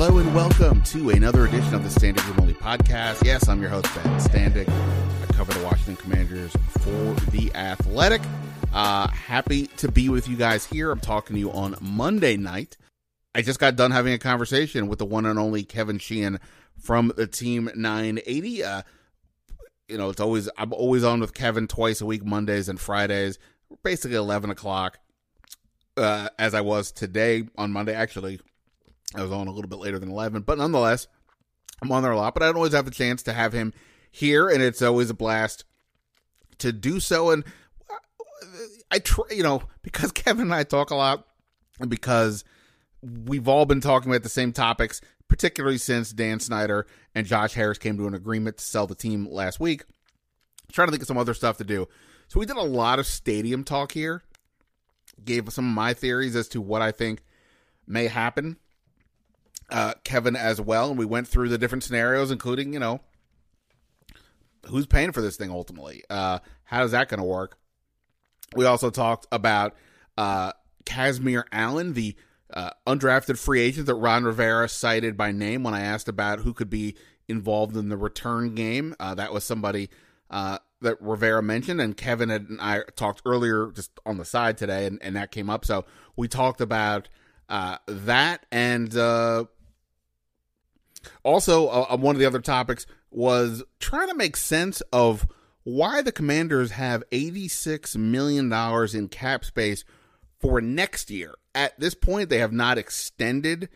Hello and welcome to another edition of the Standig Room Only podcast. Yes, I'm your host, Ben Standig. I cover the Washington Commanders for The Athletic. Uh, happy to be with you guys here. I'm talking to you on Monday night. I just got done having a conversation with the one and only Kevin Sheehan from the Team 980. Uh, you know, it's always, I'm always on with Kevin twice a week, Mondays and Fridays, basically 11 o'clock, uh, as I was today on Monday. Actually, I was on a little bit later than 11, but nonetheless, I'm on there a lot, but I don't always have the chance to have him here, and it's always a blast to do so. And uh, I try, you know, because Kevin and I talk a lot, and because we've all been talking about the same topics, particularly since Dan Snyder and Josh Harris came to an agreement to sell the team last week. trying to think of some other stuff to do. So we did a lot of stadium talk here. Gave some of my theories as to what I think may happen uh, Kevin as well, and we went through the different scenarios, including you know who's paying for this thing ultimately. Uh, how is that going to work? We also talked about uh, Kazmeir Allen, the uh, undrafted free agent that Ron Rivera cited by name when I asked about who could be involved in the return game. Uh, that was somebody uh, that Rivera mentioned, and Kevin and I talked earlier just on the side today, and, and that came up. So we talked about uh, that and uh, also, uh, one of the other topics was trying to make sense of why the Commanders have $86 million in cap space for next year. At this point, they have not extended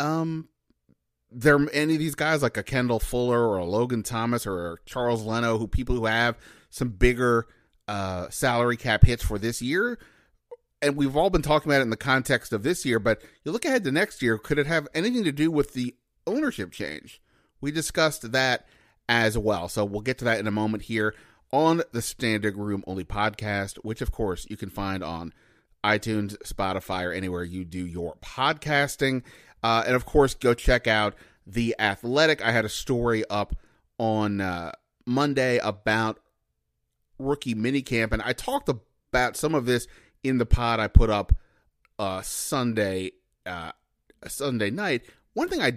um, there any of these guys like a Kendall Fuller or a Logan Thomas or Charles Leno, who people who have some bigger uh, salary cap hits for this year. And we've all been talking about it in the context of this year, but you look ahead to next year, could it have anything to do with the ownership change. We discussed that as well. So we'll get to that in a moment here on the Standig Room Only podcast, which of course you can find on iTunes, Spotify, or anywhere you do your podcasting. Uh, and of course, go check out The Athletic. I had a story up on uh, Monday about rookie minicamp, and I talked about some of this in the pod I put up uh, Sunday uh, Sunday night. One thing I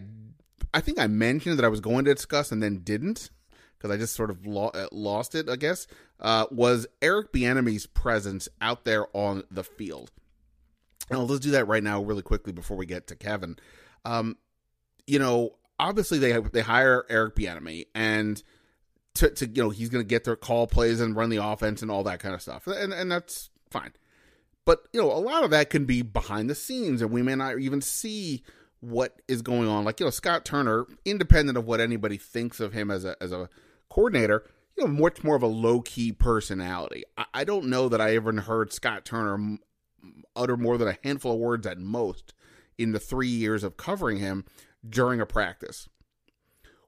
I think I mentioned that I was going to discuss and then didn't because I just sort of lo- uh, lost it. I guess uh, was Eric Bieniemy's presence out there on the field. Now let's do that right now, really quickly, before we get to Kevin. Um, you know, obviously they they hire Eric Bieniemy and. To, to you know he's going to get their call plays and run the offense and all that kind of stuff and and that's fine but you know a lot of that can be behind the scenes and we may not even see what is going on. Like, you know, Scott Turner, independent of what anybody thinks of him as a as a coordinator, you know, much more of a low key personality. I, I, don't know that I ever heard Scott Turner utter more than a handful of words at most in the three years of covering him during a practice.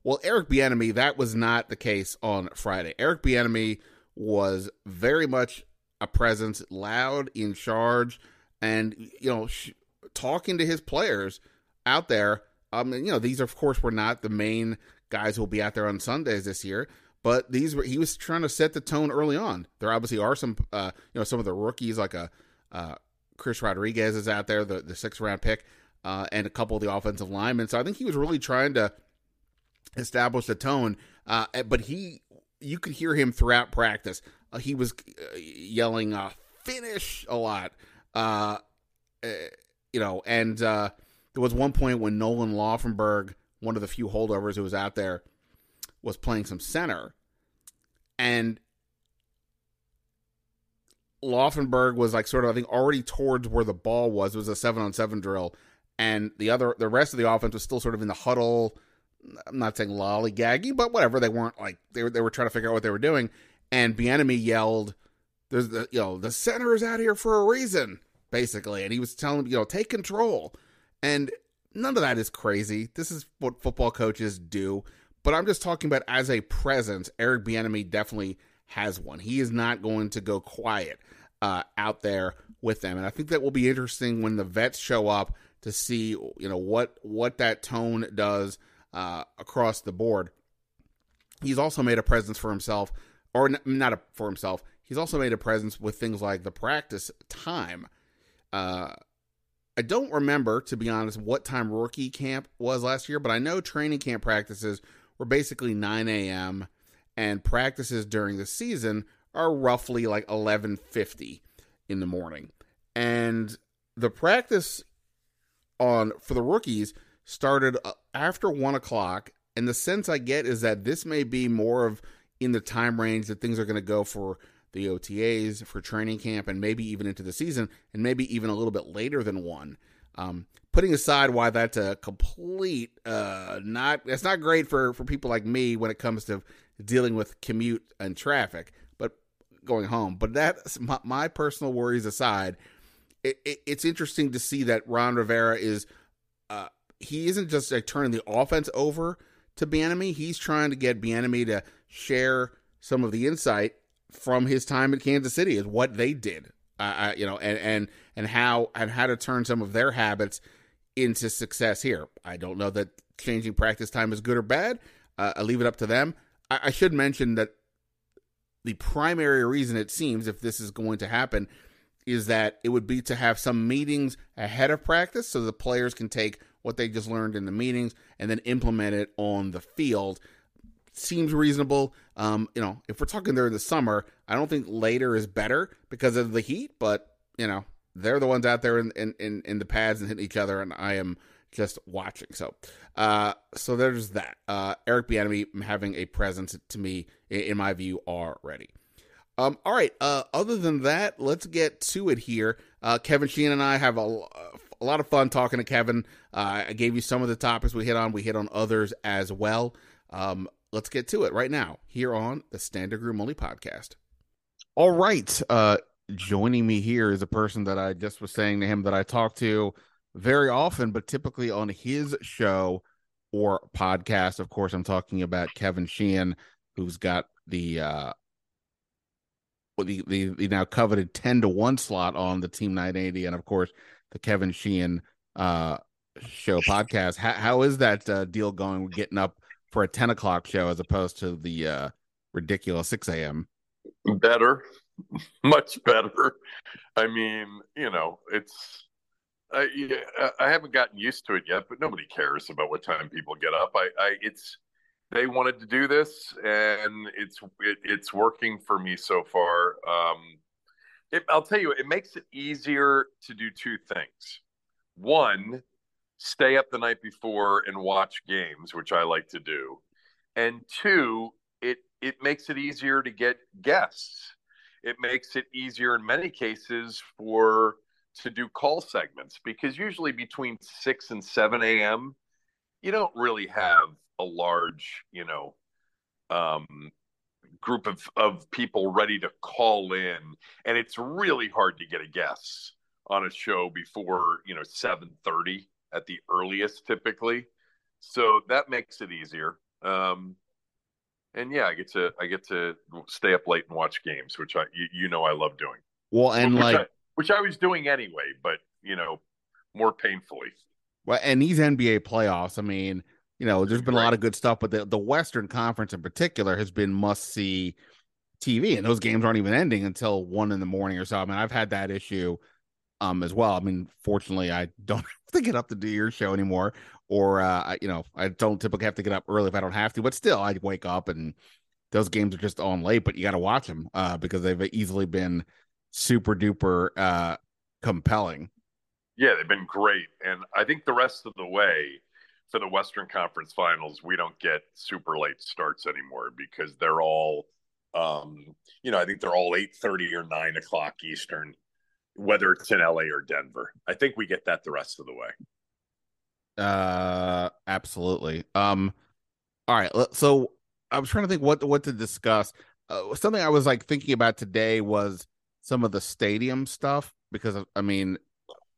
Well, Eric Bieniemy, that was not the case on Friday. Eric Bieniemy was very much a presence, loud, in charge, and you know, sh- talking to his players out there. Um, you know, these of course were not the main guys who will be out there on Sundays this year, but these were he was trying to set the tone early on. There obviously are some, uh, you know, some of the rookies like a uh, Chris Rodriguez is out there, the the sixth round pick, uh, and a couple of the offensive linemen. So I think he was really trying to establish the tone. Uh, but he, you could hear him throughout practice. Uh, he was uh, yelling uh, "finish" a lot, uh, eh, you know, and uh, there was one point when Nolan Laufenberg, one of the few holdovers who was out there, was playing some center, and Laufenberg was like sort of I think already towards where the ball was. It was a seven on seven drill, and the other the rest of the offense was still sort of in the huddle. I'm not saying lollygaggy, but whatever. They weren't like they were they were trying to figure out what they were doing. And Bieniemy yelled, "There's the you know the center is out here for a reason." Basically, and he was telling you know take control. And none of that is crazy. This is what football coaches do. But I'm just talking about as a presence, Eric Bieniemy definitely has one. He is not going to go quiet uh, out there with them, and I think that will be interesting when the vets show up to see you know what what that tone does uh, across the board. He's also made a presence for himself, or not a, for himself. He's also made a presence with things like the practice time. Uh, I don't remember, to be honest, what time rookie camp was last year, but I know training camp practices were basically 9 a.m. and practices during the season are roughly like 11:50 in the morning. And the practice on for the rookies started uh, after one o'clock, and the sense I get is that this may be more of in the time range that things are going to go for the OTAs, for training camp, and maybe even into the season, and maybe even a little bit later than one. Um, putting aside why that's a complete uh, not it's not great for for people like me when it comes to dealing with commute and traffic, but going home. But that's my, my personal worries aside. It, it, it's interesting to see that Ron Rivera is uh, he isn't just like turning the offense over to Bieniemy. He's trying to get Bieniemy to share some of the insight from his time at Kansas City, is what they did, uh, you know, and and and how and how to turn some of their habits into success here. I don't know that changing practice time is good or bad. Uh, I leave it up to them. I, I should mention that the primary reason it seems, if this is going to happen, is that it would be to have some meetings ahead of practice so the players can take what they just learned in the meetings and then implement it on the field. Seems reasonable. Um, you know, if we're talking in the summer, I don't think later is better because of the heat, but you know, they're the ones out there in in, in, in the pads and hitting each other, and I am just watching. So, uh, so there's that. Uh, Eric Bieniemy having a presence to me, in, in my view, already. Um, all right. Uh, other than that, let's get to it here. Uh, Kevin Sheehan and I have a, a lot of fun talking to Kevin. Uh, I gave you some of the topics we hit on. We hit on others as well. Um, let's get to it right now here on the Standig Room Only podcast. All right. Uh, joining me here is a person that I just was saying to him that I talk to very often, but typically on his show or podcast. Of course, I'm talking about Kevin Sheehan, who's got the uh, the, the the now coveted 10 to 1 slot on the Team 980 and of course the Kevin Sheehan uh show podcast. How, how is that uh, deal going getting up for a 10 o'clock show as opposed to the uh ridiculous 6 a.m.? Better, much better. I mean, you know, it's I I haven't gotten used to it yet, but nobody cares about what time people get up. I, I it's they wanted to do this, and it's it, it's working for me so far. Um, it, I'll tell you, it makes it easier to do two things. One, stay up the night before and watch games, which I like to do, and two, it it makes it easier to get guests. It makes it easier in many cases for to do call segments because usually between 6 and 7 a.m you don't really have a large, you know, um, group of, of people ready to call in. And it's really hard to get a guest on a show before, you know, 730 at the earliest typically. So that makes it easier. Um, and yeah, I get to I get to stay up late and watch games, which I you, you know I love doing. Well, and which like I, which I was doing anyway, but you know, more painfully. Well, and these NBA playoffs, I mean, you know, there's been a lot of good stuff, but the, the Western Conference in particular has been must see TV, and those games aren't even ending until one in the morning or so. I mean, I've had that issue um as well. I mean, fortunately, I don't have to get up to do your show anymore, or uh, you know, I don't typically have to get up early if I don't have to. But still, I wake up and those games are just on late, but you got to watch them uh, because they've easily been super duper uh, compelling. Yeah, they've been great, and I think the rest of the way for the Western Conference Finals, we don't get super late starts anymore because they're all, um, you know, I think they're all eight thirty or nine o'clock Eastern, whether it's in LA or Denver. I think we get that the rest of the way. Uh, absolutely. Um, all right. So I was trying to think what what to discuss. Uh, something I was like thinking about today was some of the stadium stuff because I mean,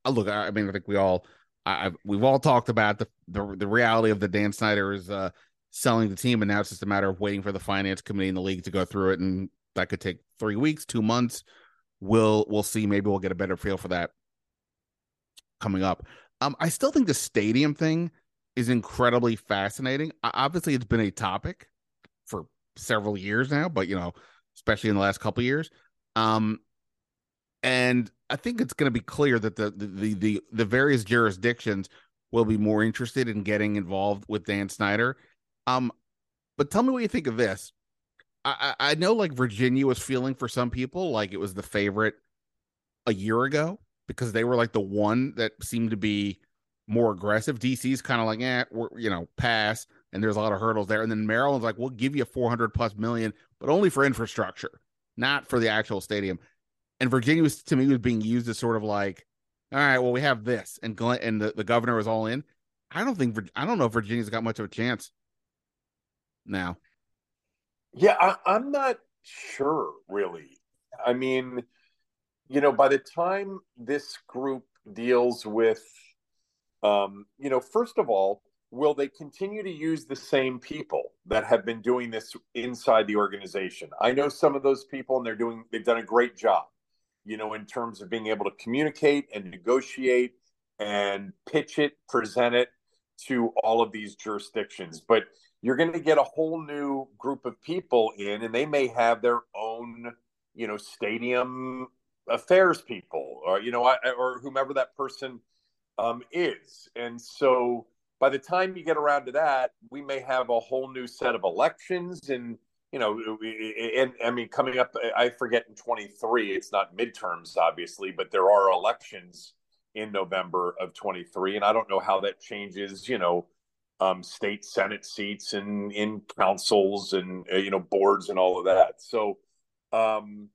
look, I mean, I think we all I, we've all talked about the, the, the reality of the Dan Snyder is uh, selling the team, and now it's just a matter of waiting for the finance committee in the league to go through it, and that could take three weeks, two months. We'll we'll see. Maybe we'll get a better feel for that coming up. Um, I still think the stadium thing is incredibly fascinating. Obviously, it's been a topic for several years now, but you know, especially in the last couple years. Um, and I think it's going to be clear that the, the the the various jurisdictions will be more interested in getting involved with Dan Snyder. Um, but tell me what you think of this. I, I know like Virginia was feeling for some people like it was the favorite a year ago because they were like the one that seemed to be more aggressive. DC's kind of like, eh, we're, you know, pass. And there's a lot of hurdles there. And then Maryland's like, we'll give you 400 plus million, but only for infrastructure, not for the actual stadium. And Virginia was to me was being used as sort of like, all right, well, we have this, and Glenn and the, the governor was all in. I don't think I don't know if Virginia's got much of a chance now. Yeah, I, I'm not sure really. I mean, you know, by the time this group deals with, um, you know, first of all, will they continue to use the same people that have been doing this inside the organization? I know some of those people, and they're doing they've done a great job you know, in terms of being able to communicate and negotiate and pitch it, present it to all of these jurisdictions. But you're going to get a whole new group of people in, and they may have their own, you know, stadium affairs people, or you know, I or whomever that person um, is. And so, by the time you get around to that, we may have a whole new set of elections and you know, and I mean, coming up, I forget in 23, it's not midterms, obviously, but there are elections in November of 23. And I don't know how that changes, you know, um, state Senate seats and in councils and, uh, you know, boards and all of that. So um,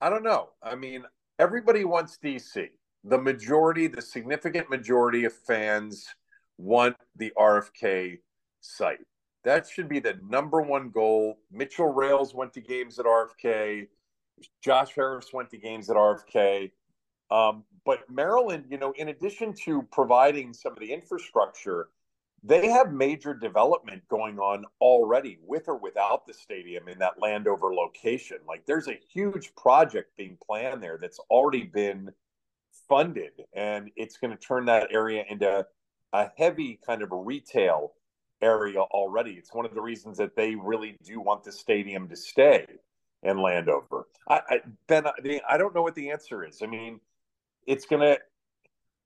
I don't know. I mean, everybody wants DC. The majority, the significant majority of fans want the RFK site. That should be the number one goal. Mitchell Rales went to games at RFK. Josh Harris went to games at RFK. Um, but Maryland, you know, in addition to providing some of the infrastructure, they have major development going on already with or without the stadium in that Landover location. Like there's a huge project being planned there that's already been funded, and it's going to turn that area into a heavy kind of retail area already. It's one of the reasons that they really do want the stadium to stay in Landover. I, I Ben, I, mean, I don't know what the answer is. I mean, it's gonna.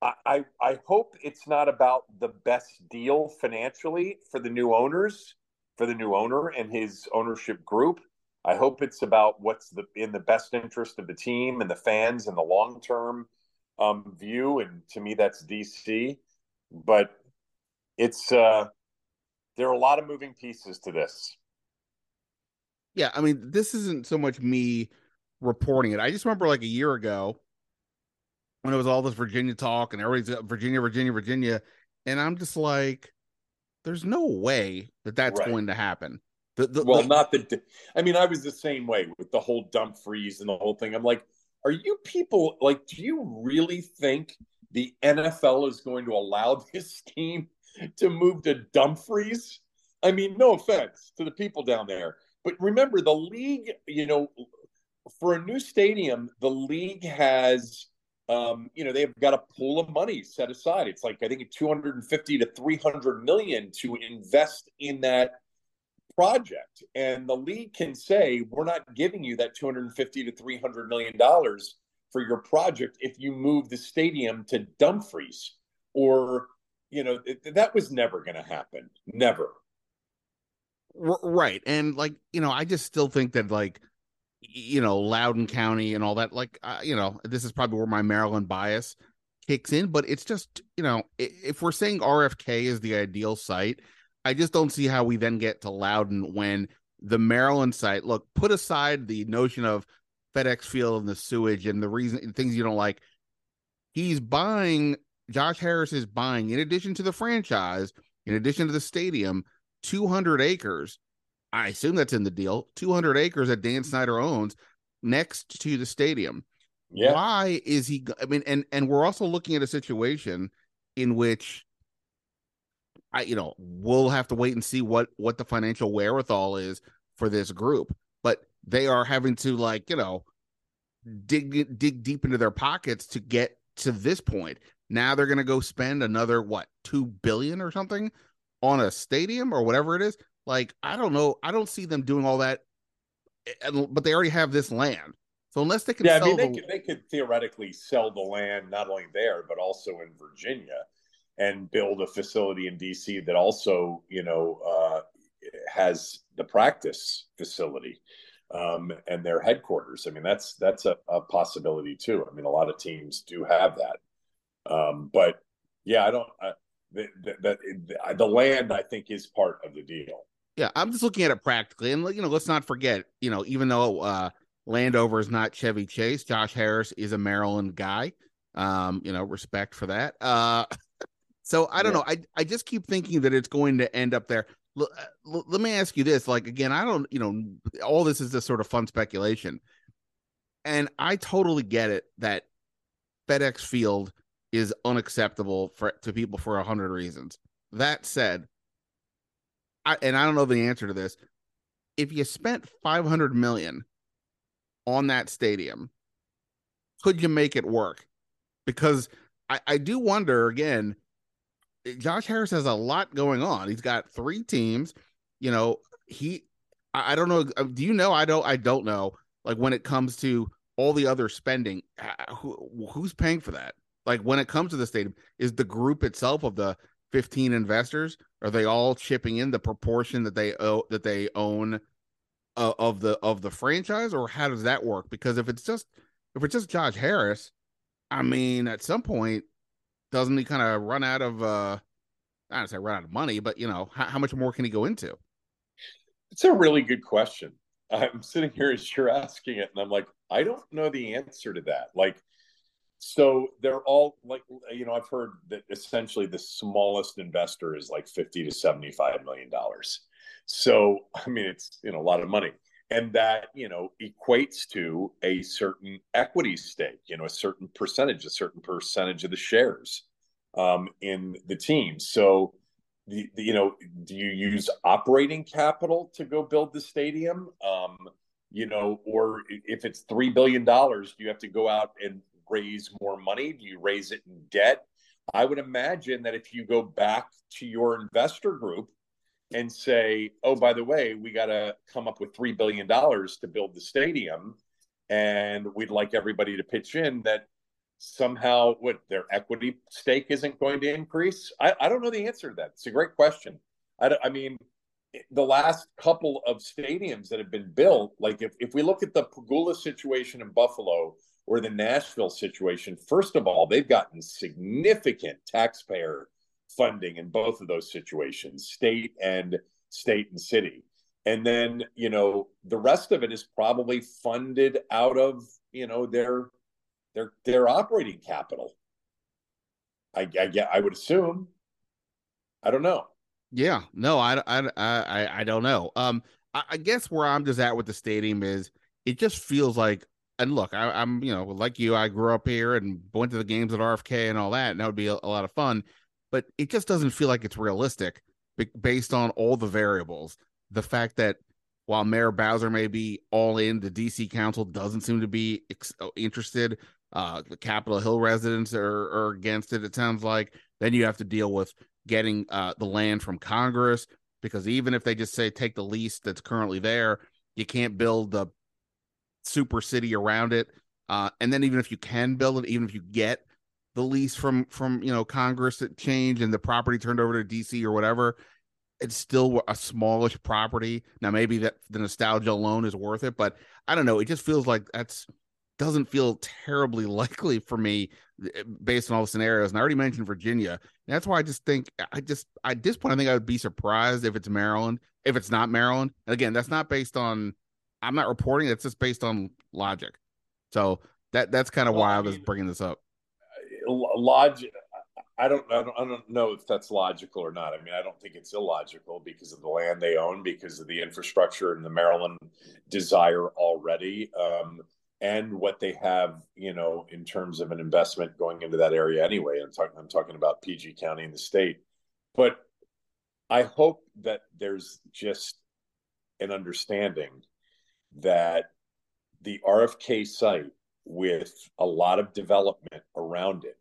I, I hope it's not about the best deal financially for the new owners, for the new owner and his ownership group. I hope it's about what's the in the best interest of the team and the fans and the long term um, view. And to me, that's DC. But it's uh, there are a lot of moving pieces to this. Yeah, I mean, this isn't so much me reporting it. I just remember like a year ago when it was all this Virginia talk and everybody's uh, Virginia, Virginia, Virginia, and I'm just like, there's no way that that's right. going to happen. The, the, well, the, not the. I mean, I was the same way with the whole Dumfries and the whole thing. I'm like, are you people like? Do you really think the NFL is going to allow this team to move to Dumfries. I mean, no offense to the people down there, but remember the league. You know, for a new stadium, the league has, um, you know, they've got a pool of money set aside. It's like I think 250 to 300 million to invest in that project, and the league can say we're not giving you that 250 to 300 million dollars for your project if you move the stadium to Dumfries. Or you know that was never going to happen. Never. Right. And like you know i just still think that like you know loudoun county and all that like uh, you know this is probably where my maryland bias kicks in but it's just you know if we're saying rfk is the ideal site i just don't see how we then get to loudoun when the maryland site look put aside the notion of fedex field and the sewage and the reason things you don't like he's buying Josh Harris is buying, in addition to the franchise, in addition to the stadium, 200 acres. I assume that's in the deal. 200 acres that Dan mm-hmm. Snyder owns next to the stadium. Yeah. Why is he? I mean, and and we're also looking at a situation in which I, you know, we'll have to wait and see what what the financial wherewithal is for this group. But they are having to like, you know, dig dig deep into their pockets to get to this point. Now they're going to go spend another what two billion or something on a stadium or whatever it is. Like I don't know. I don't see them doing all that. Eh, but they already have this land. So unless they can, yeah, I mean, the... they could, they could theoretically sell the land not only there but also in Virginia, and build a facility in DC that also, you know, uh, has the practice facility um, and their headquarters. I mean, that's that's a, a, possibility too. I mean, a lot of teams do have that, um, but yeah, I don't. I, the, the, the, the land, I think, is part of the deal. Yeah, I'm just looking at it practically, and you know, let's not forget, you know, even though uh, Landover is not Chevy Chase, Josh Harris is a Maryland guy. Um, you know, respect for that. Uh, so I don't yeah. know. I I just keep thinking that it's going to end up there. L- l- let me ask you this: like again, I don't, you know, all this is just sort of fun speculation, and I totally get it that FedEx Field is unacceptable for to people for a hundred reasons. That said, I and I don't know the answer to this. If you spent five hundred million on that stadium, could you make it work? Because I, I do wonder again. Josh Harris has a lot going on. He's got three teams. You know, he. I, I don't know. Uh, do you know? I don't. I don't know. Like when it comes to all the other spending, who, who's paying for that? Like when it comes to the stadium, is the group itself of the 15 investors are they all chipping in the proportion that they owe that they own uh, of the of the franchise? Or how does that work? Because if it's just if it's just Josh Harris I mean at some point doesn't he kind of run out of uh I don't say run out of money but you know how, how much more can he go into? It's a really good question. I'm sitting here as you're asking it and I'm like I don't know the answer to that. Like so they're all like, you know, I've heard that essentially the smallest investor is like 50 to 75 million dollars. So, I mean, it's, you know, a lot of money. And that, you know, equates to a certain equity stake, you know, a certain percentage, a certain percentage of the shares um, in the team. So, the, the, you know, do you use operating capital to go build the stadium? Um, you know, or if it's three billion dollars, do you have to go out and raise more money? Do you raise it in debt? I would imagine that if you go back to your investor group and say, oh, by the way, we got to come up with $3 billion to build the stadium, and we'd like everybody to pitch in, that somehow what their equity stake isn't going to increase? I, I don't know the answer to that. It's a great question. I, I mean, the last couple of stadiums that have been built, like if, if we look at the Pegula situation in Buffalo, or the Nashville situation, first of all, they've gotten significant taxpayer funding in both of those situations, state and state and city. And then, you know, the rest of it is probably funded out of, you know, their their their operating capital. I I, I would assume. I don't know. Yeah, no, I, I, I, I don't know. Um, I, I guess where I'm just at with the stadium is it just feels like and look, I, am you know like you, I grew up here and went to the games at RFK and all that, and that would be a, a lot of fun. But it just doesn't feel like it's realistic based on all the variables. The fact that while Mayor Bowser may be all in, the DC Council doesn't seem to be ex- uh, interested. Uh, the Capitol Hill residents are, are against it. It sounds like then you have to deal with getting uh, the land from Congress because even if they just say take the lease that's currently there, you can't build the super city around it. Uh, and then even if you can build it, even if you get the lease from from you know Congress that change and the property turned over to DC or whatever, it's still a smallish property. Now maybe that the nostalgia alone is worth it, but I don't know. It just feels like that's doesn't feel terribly likely for me eh, based on all the scenarios. And I already mentioned Virginia. That's why I just think I just at this point I think I would be surprised if it's Maryland. If it's not Maryland, and again, that's not based on I'm not reporting. It's just based on logic. So that that's kind of well, why I, I was bringing this up. Logic. I don't, I don't, I don't know if that's logical or not. I mean, I don't think it's illogical because of the land they own, because of the infrastructure and the Maryland desire already, um, and what they have, you know, in terms of an investment going into that area anyway. I'm talking, I'm talking about PG County and the state, but I hope that there's just an understanding that the RFK site with a lot of development around it,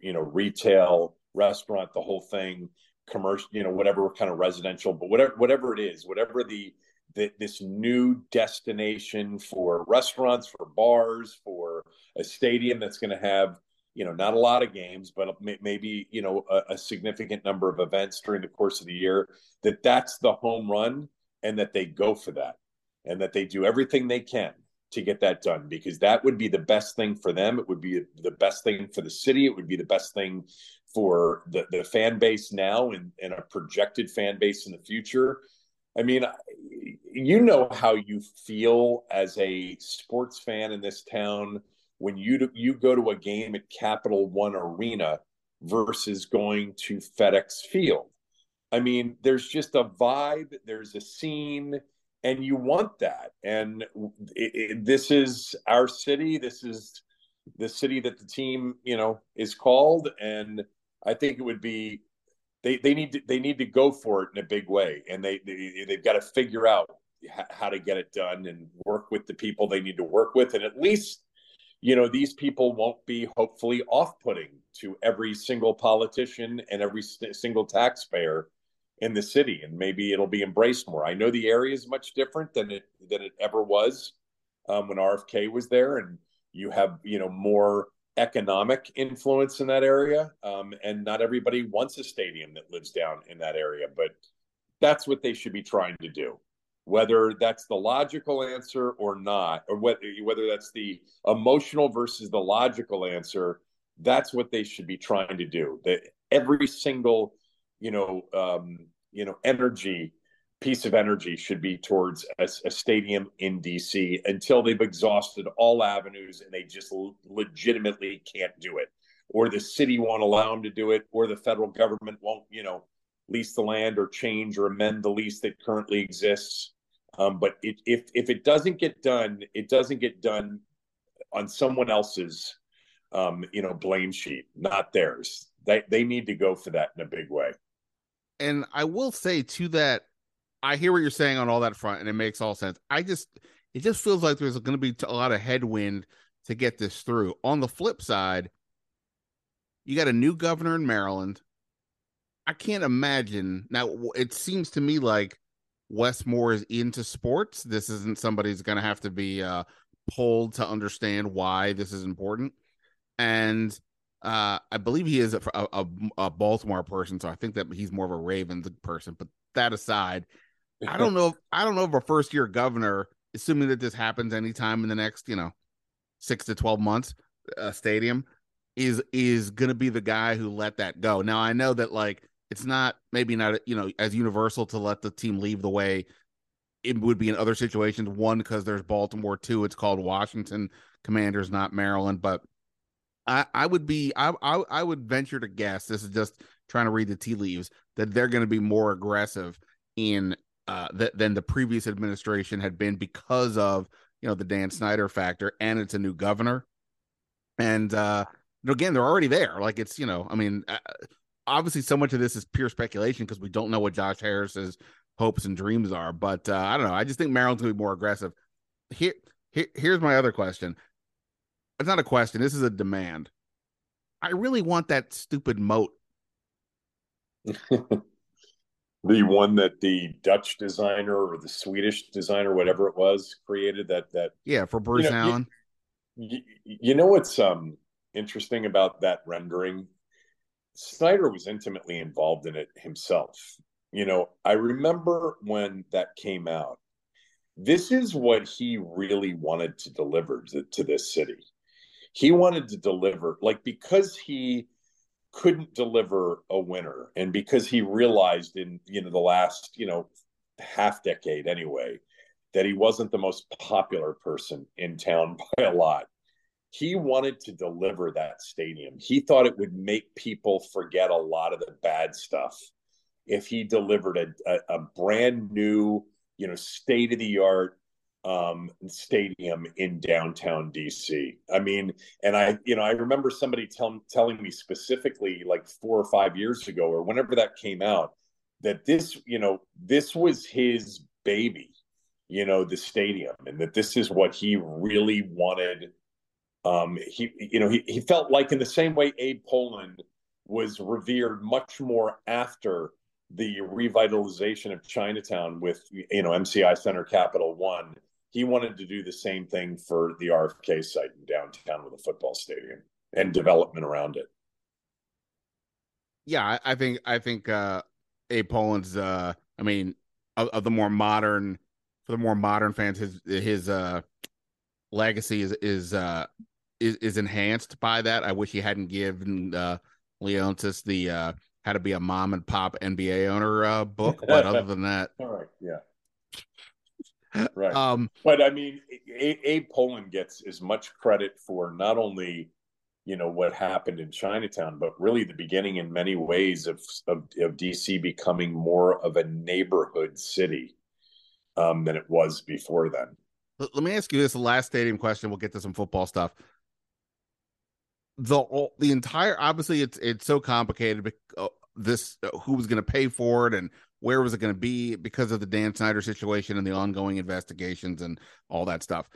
you know, retail, restaurant, the whole thing, commercial, you know, whatever kind of residential, but whatever whatever it is, whatever the the, this new destination for restaurants, for bars, for a stadium that's going to have you know not a lot of games but maybe you know a, a, significant number of events during the course of the year that that's the home run and that they go for that and that they do everything they can to get that done because that would be the best thing for them. It would be the best thing for the city. It would be the best thing for the, the fan base now and, and a projected fan base in the future. I mean you know how you feel as a sports fan in this town when you you go to a game at Capital One Arena versus going to FedEx Field. I mean, there's just a vibe, there's a scene, and you want that. And it, it, this is our city. This is the city that the team, you know, is called. And I think it would be they they need to they need to go for it in a big way, and they, they they've got to figure out how to get it done and work with the people they need to work with, and at least you know these people won't be hopefully off-putting to every single politician and every single taxpayer in the city and maybe it'll be embraced more i know the area is much different than it than it ever was um, when rfk was there and you have you know more economic influence in that area um, and not everybody wants a stadium that lives down in that area but that's what they should be trying to do whether that's the logical answer or not, or whether, whether that's the emotional versus the logical answer, that's what they should be trying to do. That every single, you know, um, you know, energy piece of energy should be towards a, a, stadium in DC until they've exhausted all avenues and they just l- legitimately can't do it, or the city won't allow them to do it, or the federal government won't, you know, lease the land or change or amend the lease that currently exists. Um, but it, if if it doesn't get done, it doesn't get done on someone else's, um, you know, blame sheet, not theirs. They they need to go for that in a big way. And I will say to that, I hear what you're saying on all that front, and it makes all sense. I just it just feels like there's going to be a lot of headwind to get this through. On the flip side, you got a new governor in Maryland. I can't imagine now. It seems to me like Wes Moore is into sports. This isn't somebody's going to have to be uh, pulled to understand why this is important. And uh, I believe he is a, a, a, Baltimore person, so I think that he's more of a Ravens person. But that aside, I don't know. If, I don't know if a first year governor, assuming that this happens anytime in the next, you know, six to twelve months, a stadium is is going to be the guy who let that go. Now I know that like it's not maybe not you know as universal to let the team leave the way it would be in other situations. One because there's Baltimore. Two, it's called Washington Commanders, not Maryland. But I, I would be I, I I would venture to guess this is just trying to read the tea leaves that they're going to be more aggressive in uh th- than the previous administration had been because of you know the Dan Snyder factor and it's a new governor and uh again they're already there like it's you know I mean uh, obviously so much of this is pure speculation because we don't know what Josh Harris's hopes and dreams are. But uh, I don't know. I just think Maryland's gonna be more aggressive. Here, here, here's my other question. It's not a question. This is a demand. I really want that stupid moat. the one that the Dutch designer or the Swedish designer, whatever it was, created. That that yeah for Bruce you know, Allen. You, you know what's um interesting about that rendering Snyder was intimately involved in it himself. You know, I remember when that came out. This is what he really wanted to deliver to, to this city. He wanted to deliver, like, because he couldn't deliver a winner, and because he realized in you know the last you know half decade anyway that he wasn't the most popular person in town by a lot he wanted to deliver that stadium. He thought it would make people forget a lot of the bad stuff if he delivered a, a, a brand new, you know, state of the art um, stadium in downtown DC. I mean, and I, you know, I remember somebody tell, telling me specifically like four or five years ago or whenever that came out that this, you know, this was his baby, you know, the stadium, and that this is what he really wanted um, he, you know, he, he felt like in the same way Abe Pollin was revered much more after the revitalization of Chinatown with you know MCI Center Capital One. He wanted to do the same thing for the RFK site in downtown with a football stadium and development around it. Yeah, I think I think uh Abe Pollin's uh I mean of, of the more modern for the more modern fans his his uh legacy is is uh is, is enhanced by that. I wish he hadn't given uh Leonsis the uh how to be a mom and pop NBA owner uh book, but other than that, all right, yeah, right. Um, but I mean, Abe Pollin gets as much credit for not only you know what happened in Chinatown, but really the beginning in many ways of of, of DC becoming more of a neighborhood city um, than it was before then. Let me ask you this: the last stadium question. We'll get to some football stuff. The the entire obviously it's it's so complicated. Uh, this uh, who was going to pay for it and where was it going to be because of the Dan Snyder situation and the ongoing investigations and all that stuff.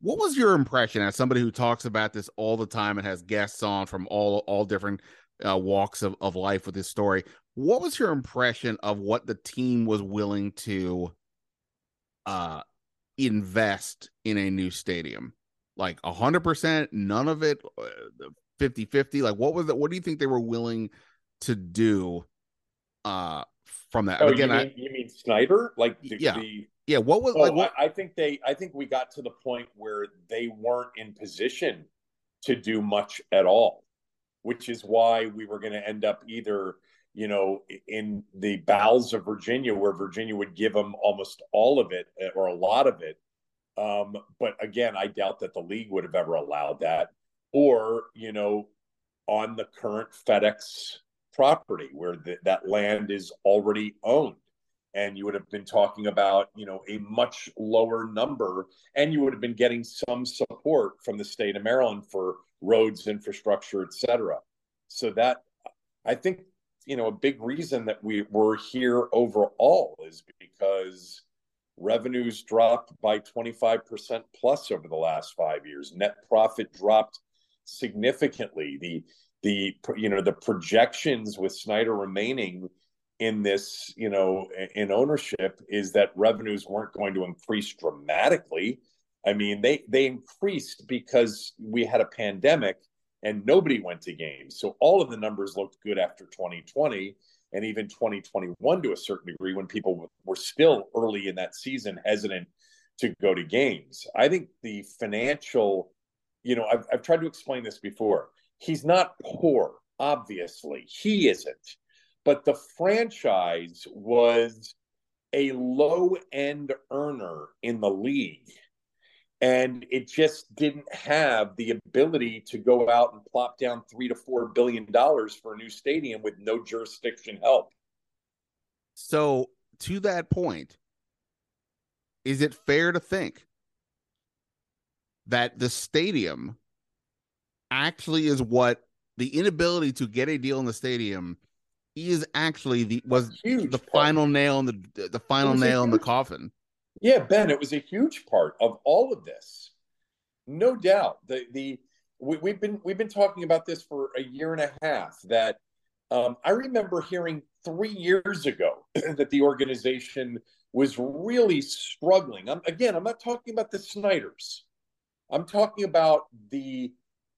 What was your impression as somebody who talks about this all the time and has guests on from all all different uh, walks of, of life with this story? What was your impression of what the team was willing to uh, invest in a new stadium? Like a hundred percent, none of it, uh, 50 50. Like what was it? What do you think they were willing to do uh from that? Oh, Again, you mean, I, you mean Snyder? Like the, yeah. the yeah, what was oh, like? What... I, I think they. I think we got to the point where they weren't in position to do much at all, which is why we were going to end up either, you know, in the bowels of Virginia, where Virginia would give them almost all of it eh, or a lot of it. Um, but again, I doubt that the league would have ever allowed that, or you know, on the current FedEx property where the, that land is already owned. And you would have been talking about you know a much lower number and you would have been getting some support from the state of maryland for roads infrastructure et cetera. So that i think you know a big reason that we were here overall is because revenues dropped by 25% plus over the last five years. Net profit dropped significantly. The the you know the projections with snyder remaining in this, you know, in ownership is that revenues weren't going to increase dramatically. I mean, they they increased because we had a pandemic and nobody went to games. So all of the numbers looked good after 2020 and even 2021 to a certain degree when people were still early in that season hesitant to go to games. I think the financial, you know, I've, I've tried to explain this before. He's not poor, obviously. He isn't but the franchise was a low end earner in the league. And it just didn't have the ability to go out and plop down three to four billion dollars for a new stadium with no jurisdiction help. So, to that point, is it fair to think that the stadium actually is what the inability to get a deal in the stadium is actually the was the part. final nail in the the final nail in the coffin. Yeah, Ben, it was a huge part of all of this. No doubt. The the we, have been we've been talking about this for a year and a half. That um, I remember hearing three years ago that the organization was really struggling. I'm, again, I'm not talking about the Snyders. I'm talking about the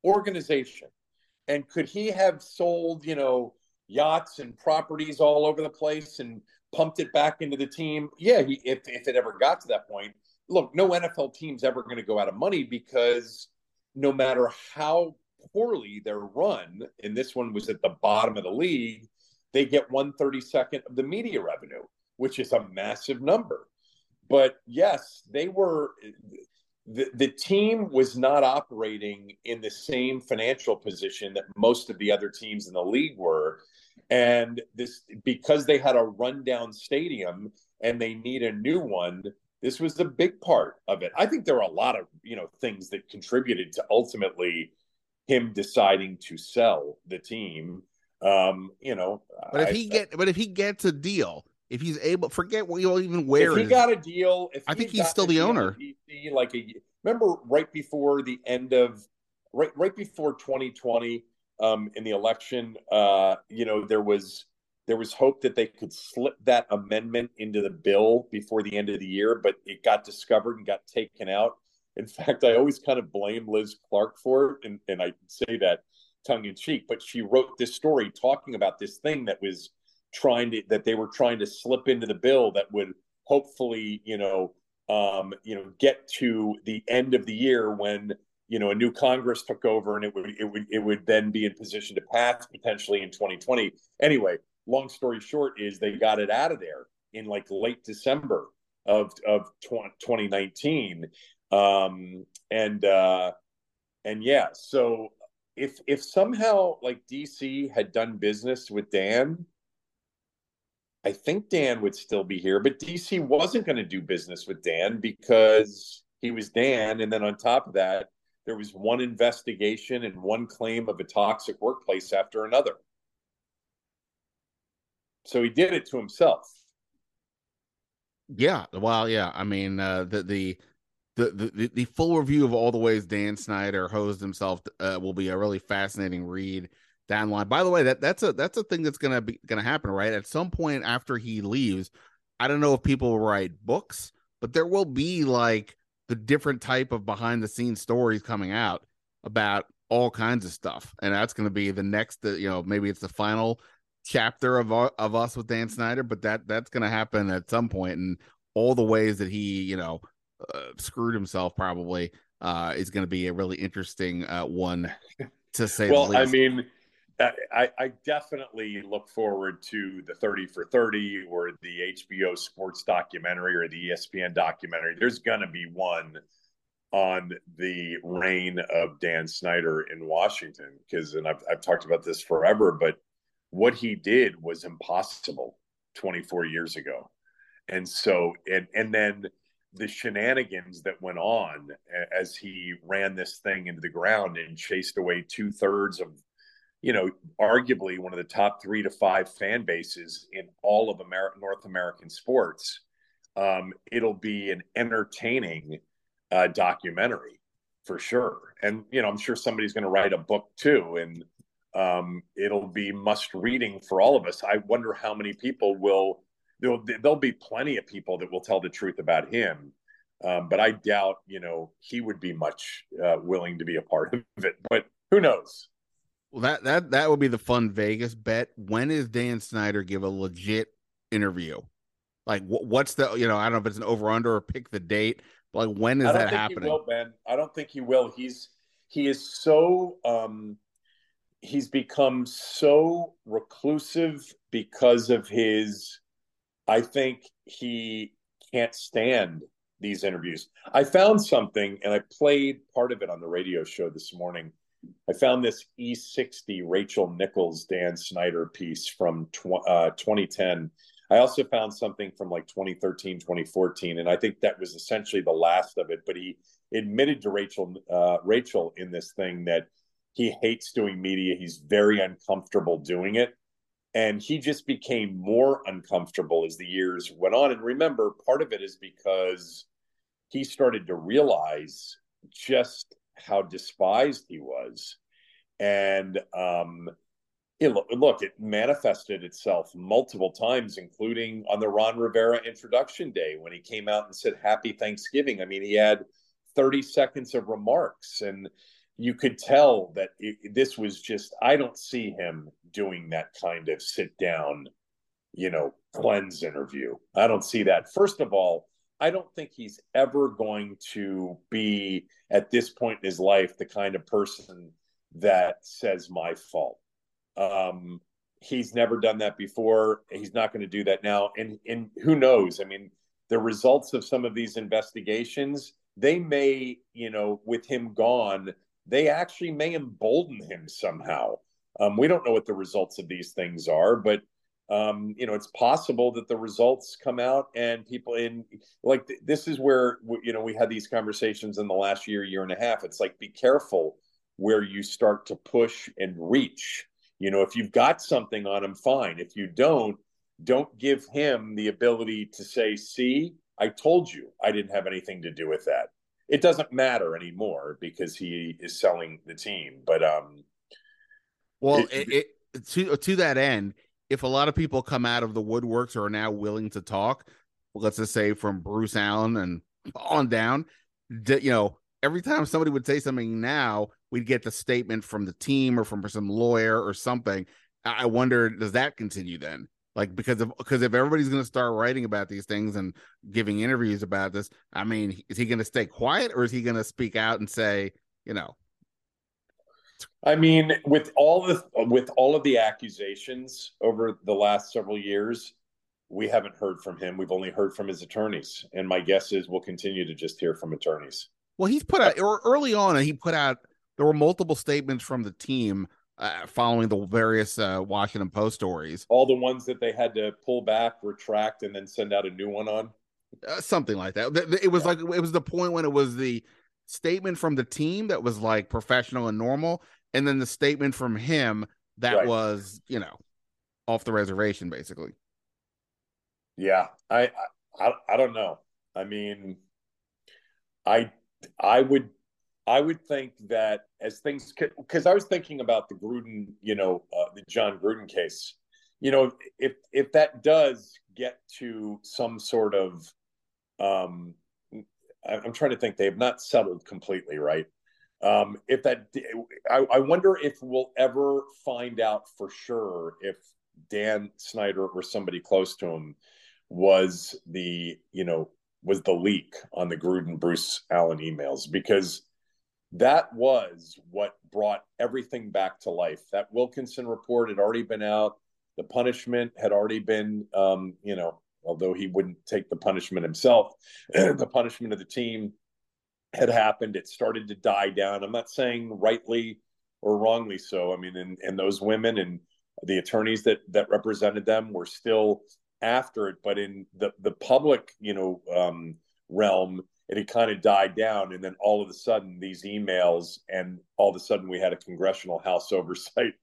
organization. And could he have sold, you know, yachts and properties all over the place and pumped it back into the team. Yeah, he, if if it ever got to that point, look, no NFL team's ever going to go out of money because no matter how poorly they're run, and this one was at the bottom of the league, they get one thirty second of the media revenue, which is a massive number. But yes, they were the, the team was not operating in the same financial position that most of the other teams in the league were. And this because they had a rundown stadium and they need a new one this was the big part of it. I think there are a lot of you know things that contributed to ultimately him deciding to sell the team. Um you know but if I, he get but if he gets a deal if he's able forget what you all even where if he got a deal if i think he's still the owner like a remember right before the end of right right before 2020 um, in the election. Uh, you know, there was there was hope that they could slip that amendment into the bill before the end of the year, but it got discovered and got taken out. In fact, I always kind of blame Liz Clarke for it, and, and I say that tongue in cheek, but she wrote this story talking about this thing that was trying to that they were trying to slip into the bill that would hopefully, you know, um, you know, get to the end of the year when you know a new Congress took over and it would it would it would then be in position to pass potentially in 2020. Anyway, long story short is they got it out of there in like late December of of 2019 um and uh and yeah so if if somehow like DC had done business with Dan I think Dan would still be here but DC wasn't going to do business with Dan because he was Dan and then on top of that there was one investigation and one claim of a toxic workplace after another so he did it to himself. Yeah, well, yeah. I mean, uh, the, the the the the full review of all the ways Dan Snyder hosed himself uh, will be a really fascinating read down line. By the way, that that's a that's a thing that's gonna be gonna happen, right? At some point after he leaves, I don't know if people will write books, but there will be like the different type of behind the scenes stories coming out about all kinds of stuff, and that's going to be the next. You know, maybe it's the final chapter of of us with Dan Snyder, but that that's going to happen at some point, and all the ways that he, you know, uh, screwed himself probably uh, is going to be a really interesting uh, one to say. well, I mean. I, I, definitely look forward to the 30 for 30 or the HBO sports documentary or the ESPN documentary. There's going to be one on the reign of Dan Snyder in Washington because, and I've, I've talked about this forever, but what he did was impossible 24 years ago. And so, and, and then the shenanigans that went on as he ran this thing into the ground and chased away two thirds of, you know, arguably one of the top three to five fan bases in all of North American sports. Um, it'll be an entertaining uh, documentary for sure. And, you know, I'm sure somebody's going to write a book too. And, um, it'll be must reading for all of us. I wonder how many people will. There'll, there'll be plenty of people that will tell the truth about him, um, but I doubt you know he would be much uh, willing to be a part of it. But who knows? Well, that that that would be the fun Vegas bet. When is Dan Snyder give a legit interview? Like, what's the you know I don't know if it's an over under or pick the date. But like, when is that happening? Will, ben. I don't think he will. He's he is so um he's become so reclusive because of his i think he can't stand these interviews i found something and i played part of it on the radio show this morning i found this e60 rachel nichols dan snyder piece from tw- uh, 2010 i also found something from like 2013 2014 and i think that was essentially the last of it but he admitted to rachel uh, rachel in this thing that he hates doing media. He's very uncomfortable doing it. And he just became more uncomfortable as the years went on. And remember, part of it is because he started to realize just how despised he was. And um, it, look, it manifested itself multiple times, including on the Ron Rivera introduction day when he came out and said, Happy Thanksgiving. I mean, he had 30 seconds of remarks. And you could tell that it, this was just i don't see him doing that kind of sit down you know cleanse interview i don't see that first of all i don't think he's ever going to be at this point in his life the kind of person that says my fault. Um he's never done that before. He's not going to do that now. And and who knows? I mean the results of some of these investigations they may you know with him gone they actually may embolden him somehow. Um, we don't know what the results of these things are, but um, you know, it's possible that the results come out and people in like th- this is where you know we had these conversations in the last year, year and a half. It's like be careful where you start to push and reach. You know, if you've got something on him, fine. If you don't, don't give him the ability to say, "See, I told you I didn't have anything to do with that." it doesn't matter anymore because he is selling the team. But um, well, it, it, to to that end, if a lot of people come out of the woodworks or are now willing to talk, let's just say from Bruce Allen and on down, you know, every time somebody would say something now, we'd get the statement from the team or from some lawyer or something. I wonder, does that continue then? Like because of because if everybody's going to start writing about these things and giving interviews about this, I mean, is he going to stay quiet or is he going to speak out and say, you know? I mean, with all the with all of the accusations over the last several years, we haven't heard from him. We've only heard from his attorneys, and my guess is we'll continue to just hear from attorneys. Well, he's put out or early on, he put out there were multiple statements from the team uh, following the various uh, Washington Post stories. All the ones that they had to pull back, retract, and then send out a new one on. Uh, something like that. It was yeah. like it was the point when it was the statement from the team that was like professional and normal, and then the statement from him that right. was you know off the reservation, basically. Yeah, I I I don't know. I mean, I I would I would think that as things could because I was thinking about the Gruden, you know, uh, the Jon Gruden case. You know, if if that does get to some sort of, um, I'm trying to think, they have not settled completely, right? Um, if that, I, I wonder if we'll ever find out for sure if Dan Snyder or somebody close to him was the, you know, was the leak on the Gruden Bruce Allen emails because that was what brought everything back to life. That Wilkinson report had already been out. The punishment had already been, um, you know, although he wouldn't take the punishment himself, the punishment of the team had happened. It started to die down. I'm not saying rightly or wrongly so. I mean, and, and those women and the attorneys that that represented them were still after it, but in the the public, you know, um, realm, it had kind of died down. And then all of a sudden, these emails, and all of a sudden, we had a congressional House Oversight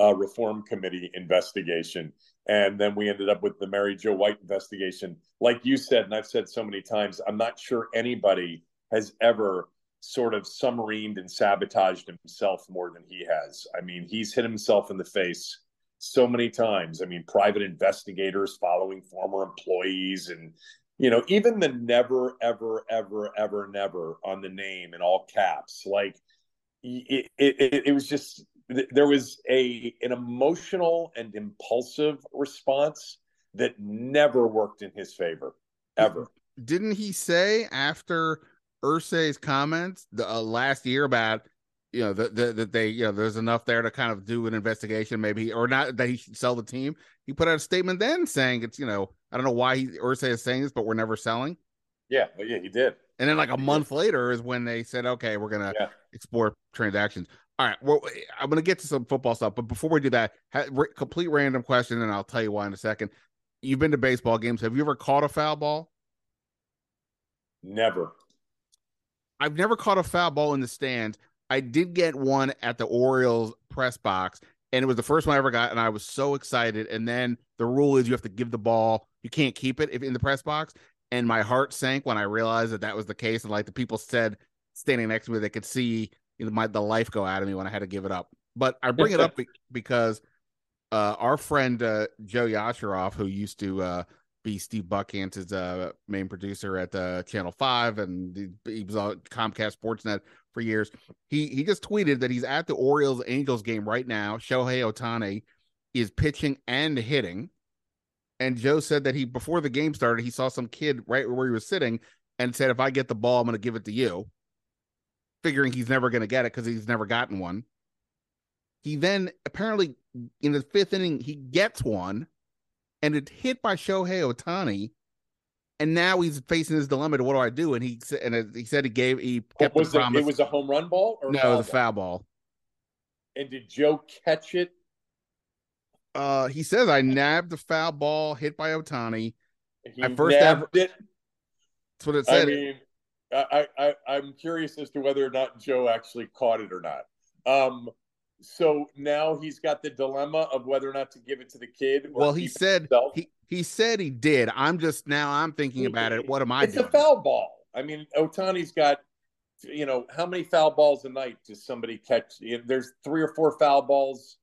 uh, Reform Committee investigation. And then we ended up with the Mary Jo White investigation. Like you said, and I've said so many times, I'm not sure anybody has ever sort of submarined and sabotaged himself more than he has. I mean, he's hit himself in the face so many times. I mean, private investigators following former employees and you know, even the never, ever, ever, ever, never on the name in all caps, like it, it, it was just there was a an emotional and impulsive response that never worked in his favor ever. Didn't he say after Irsay's comments the uh, last year about you know that the, that they you know there's enough there to kind of do an investigation maybe or not that he should sell the team he put out a statement then saying it's you know i don't know why he Irsay is saying this but we're never selling yeah but yeah he did and then like a month later is when they said okay we're gonna yeah. explore transactions all right well eh, i'm gonna get to some football stuff but before we do that ha- re- complete random question and i'll tell you why in a second you've been to baseball games have you ever caught a foul ball never I've never caught a foul ball in the stands. I did get one at the Orioles press box, and it was the first one I ever got, and I was so excited. And then the rule is you have to give the ball; you can't keep it if in the press box. And my heart sank when I realized that that was the case. And like the people said, standing next to me, they could see you know, my the life go out of me when I had to give it up. But I bring it up because uh, our friend uh, Joe Yasharoff, who used to uh, be Steve Buckhantz's uh, main producer at uh, Channel Five, and he was on Comcast Sportsnet for years. He he just tweeted that he's at the Orioles Angels game right now. Shohei Ohtani is pitching and hitting, and Joe said that he before the game started, he saw some kid right where he was sitting and said, "If I get the ball, I'm going to give it to you." Figuring he's never going to get it because he's never gotten one. He then apparently in the fifth inning he gets one and it's hit by Shohei Ohtani. And now he's facing his dilemma to what do I do? And he said, and he said he gave he kept was the promise. It, it was a home run ball or no, it was a foul ball. And did Joe catch it? Uh, he says I nabbed the foul ball hit by Ohtani. He I first ever, it. That's what it said. I mean, I, I I'm curious as to whether or not Joe actually caught it or not. Um, so now he's got the dilemma of whether or not to give it to the kid. well, he said himself. he he said he did. I'm just now I'm thinking about it. What am I? It's doing? a foul ball. I mean, Ohtani's got you know how many foul balls a night does somebody catch? There's three or four foul balls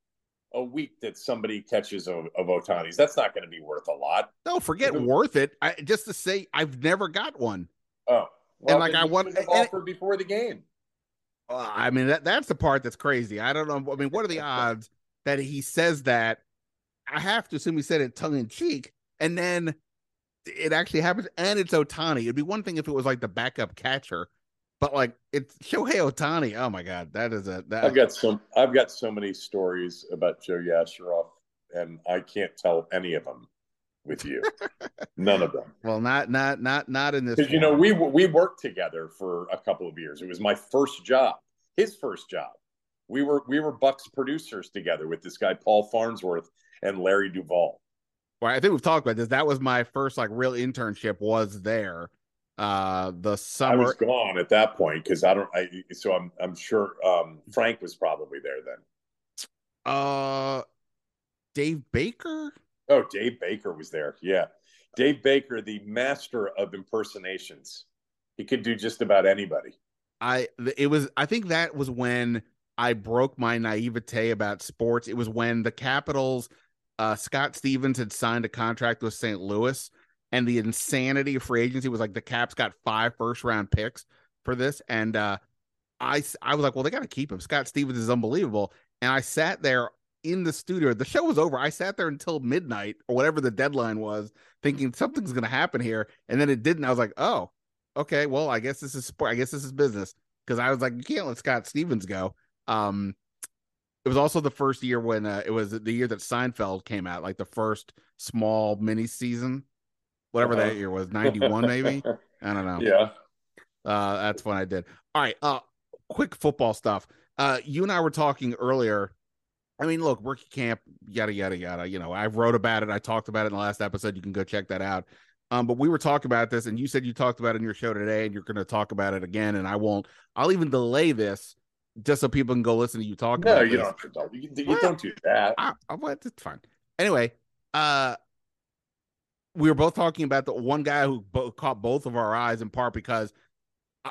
a week that somebody catches of, of Ohtani's. That's not going to be worth a lot. No, forget worth it. I, just to say, I've never got one. Oh, well, and like I want offer before the game. Uh, I mean that that's the part that's crazy. I don't know. I mean, what are the odds that he says that? I have to assume he said it tongue in cheek, and then it actually happens, and it's Ohtani. It'd be one thing if it was like the backup catcher, but like it's Shohei Ohtani. Oh my god, that is a. That... I've got some. I've got so many stories about Joe Yasharoff, and I can't tell any of them with you. None of them. Well, not not not not in this. Because you know we we worked together for a couple of years. It was my first job, his first job. We were we were Bucks producers together with this guy Paul Farnsworth and Larry Duvall. Well, I think we've talked about this. That was my first like real internship was there. Uh, the summer I was gone at that point because I don't. I so I'm I'm sure um, Frank was probably there then. Uh, Dave Baker. Oh, Dave Baker was there. Yeah, Dave Baker, the master of impersonations. He could do just about anybody. I it was I think that was when I broke my naivete about sports. It was when the Capitals uh, Scott Stevens had signed a contract with St. Louis, and the insanity of free agency was like the Caps got five first round picks for this, and uh, I I was like, well, they got to keep him. Scott Stevens is unbelievable, and I sat there in the studio. The show was over. I sat there until midnight or whatever the deadline was, thinking something's going to happen here, and then it didn't. I was like, oh, okay, well, I guess this is sport. I guess this is business because I was like, you can't let Scott Stevens go. Um, it was also the first year when uh, it was the year that Seinfeld came out, like the first small mini season, whatever uh-huh. that year was, ninety one maybe. I don't know. Yeah, uh, that's when I did. All right, uh, quick football stuff. Uh, you and I were talking earlier. I mean, look, rookie camp, yada yada yada. You know, I wrote about it. I talked about it in the last episode. You can go check that out. Um, but we were talking about this, and you said you talked about it in your show today, and you're going to talk about it again. And I won't. I'll even delay this just so people can go listen to you talk. No, you don't. You, you well, don't do that. I, I, it's fine. Anyway, uh, we were both talking about the one guy who bo- caught both of our eyes in part because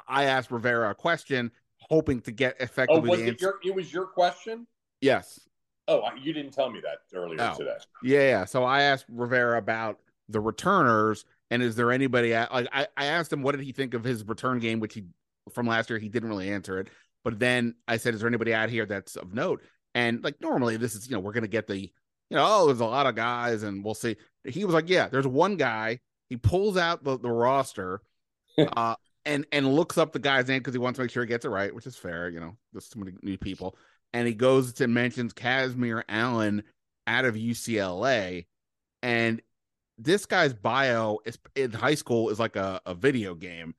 I asked Rivera a question, hoping to get effectively. Oh, was it, your, it was your question? Yes. Oh, you didn't tell me that earlier oh. today. Yeah, yeah. So I asked Rivera about the returners and is there anybody like I, I asked him what did he think of his return game, which he from last year he didn't really answer it. But then I said, is there anybody out here that's of note? And like normally this is, you know, we're gonna get the, you know, oh, there's a lot of guys and we'll see. He was like, Yeah, there's one guy. He pulls out the, the roster uh and and looks up the guy's name because he wants to make sure he gets it right, which is fair, you know, there's so many new people. And he goes to mentions Kazmeir Allen out of UCLA. And this guy's bio is in high school is like a, a video game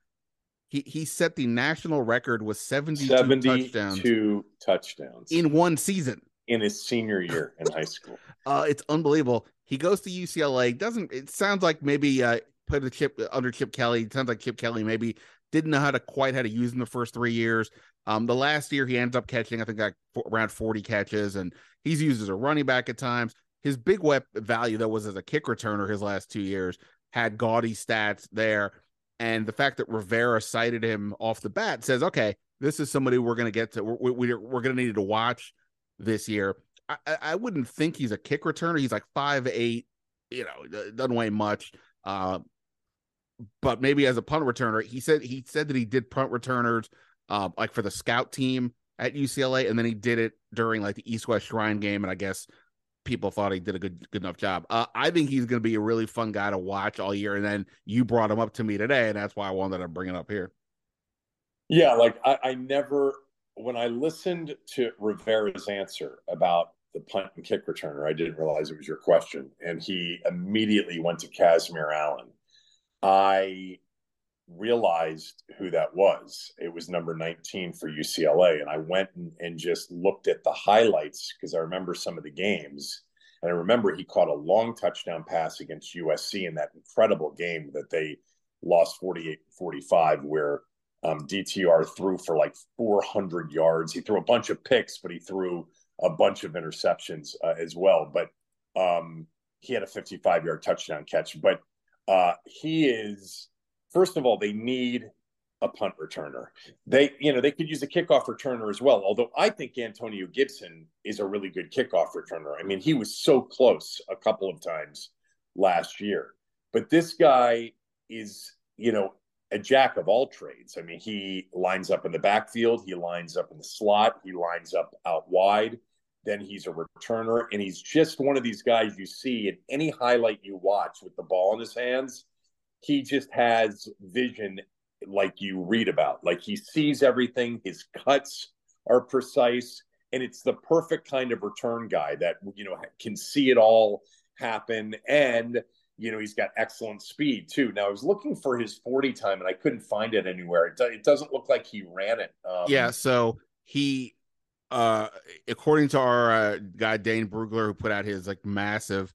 he he set the national record with 72, 72 touchdowns, touchdowns in one season in his senior year in high school. Uh, it's unbelievable. He goes to UCLA. Doesn't it sounds like maybe uh, put a chip under Chip Kelly. It sounds like Chip Kelly maybe didn't know how to quite how to use him the first three years. Um, the last year he ends up catching, I think, like around 40 catches, and he's used as a running back at times. His big web value though was as a kick returner his last two years. Had gaudy stats there. And the fact that Rivera cited him off the bat says, okay, this is somebody we're going to get to, we're, we're, we're going to need to watch this year. I, I wouldn't think he's a kick returner. He's like five eight, you know, doesn't weigh much. Uh, but maybe as a punt returner, he said he said that he did punt returners, uh, like for the scout team at UCLA, and then he did it during like the East West Shrine game, and I guess people thought he did a good good enough job. Uh, I think he's going to be a really fun guy to watch all year. And then you brought him up to me today, and that's why I wanted to bring it up here. Yeah, like I, I never when I listened to Rivera's answer about the punt and kick returner, I didn't realize it was your question, and he immediately went to Kazmeir Allen. I realized who that was. It was number 19 for UCLA. And I went and, and just looked at the highlights because I remember some of the games. And I remember he caught a long touchdown pass against USC in that incredible game that they lost 48 45, where um, DTR threw for like 400 yards. He threw a bunch of picks, but he threw a bunch of interceptions uh, as well. But um, he had a 55 yard touchdown catch. But uh, he is first of all, they need a punt returner. They, you know, they could use a kickoff returner as well. Although I think Antonio Gibson is a really good kickoff returner. I mean, he was so close a couple of times last year. But this guy is, you know, a jack of all trades. I mean, he lines up in the backfield, he lines up in the slot, he lines up out wide. Then he's a returner, and he's just one of these guys you see in any highlight you watch with the ball in his hands. He just has vision like you read about. Like he sees everything, his cuts are precise, and it's the perfect kind of return guy that you know can see it all happen and you know he's got excellent speed too now i was looking for his 40 time and i couldn't find it anywhere it, it doesn't look like he ran it um, yeah so he uh according to our uh, guy dane brugler who put out his like massive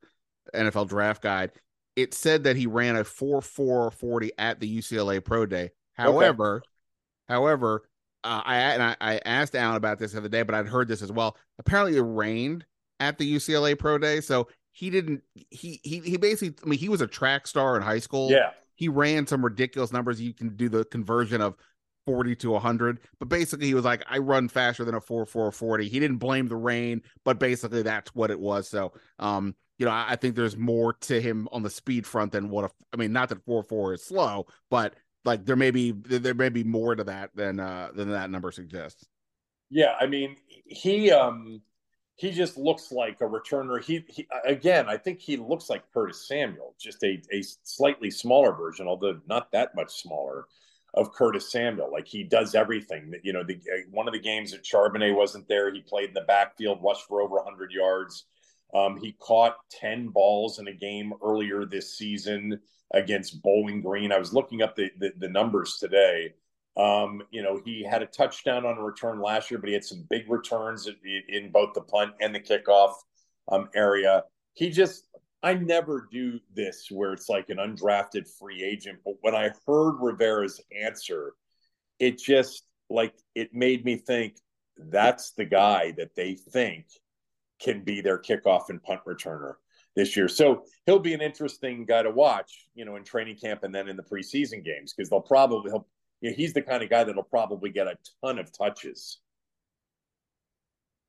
nfl draft guide it said that he ran a 4 4 40 at the ucla pro day however okay. however uh, I and I, I asked Allen about this the other day, but I'd heard this as well. Apparently, it rained at the UCLA Pro Day, so he didn't. He he he basically. I mean, he was a track star in high school. Yeah, he ran some ridiculous numbers. You can do the conversion of 40 to 100 but basically he was like i run faster than a 4 4 40 he didn't blame the rain but basically that's what it was so um you know i, I think there's more to him on the speed front than what a, i mean not that 4 4 is slow but like there may be there may be more to that than uh than that number suggests. Yeah, I mean he um he just looks like a returner. He, he again, I think he looks like Curtis Samuel, just a a slightly smaller version, although not that much smaller of Curtis Samuel. Like he does everything. You know, the one of the games that Charbonnet wasn't there, he played in the backfield, rushed for over 100 yards. Um, he caught 10 balls in a game earlier this season against Bowling Green. I was looking up the, the, the numbers today. Um, you know, he had a touchdown on a return last year, but he had some big returns in, in both the punt and the kickoff um, area. He just, I never do this where it's like an undrafted free agent. But when I heard Rivera's answer, it just like it made me think that's the guy that they think can be their kickoff and punt returner this year. So he'll be an interesting guy to watch, you know, in training camp and then in the preseason games because they'll probably he'll you know, he's the kind of guy that'll probably get a ton of touches.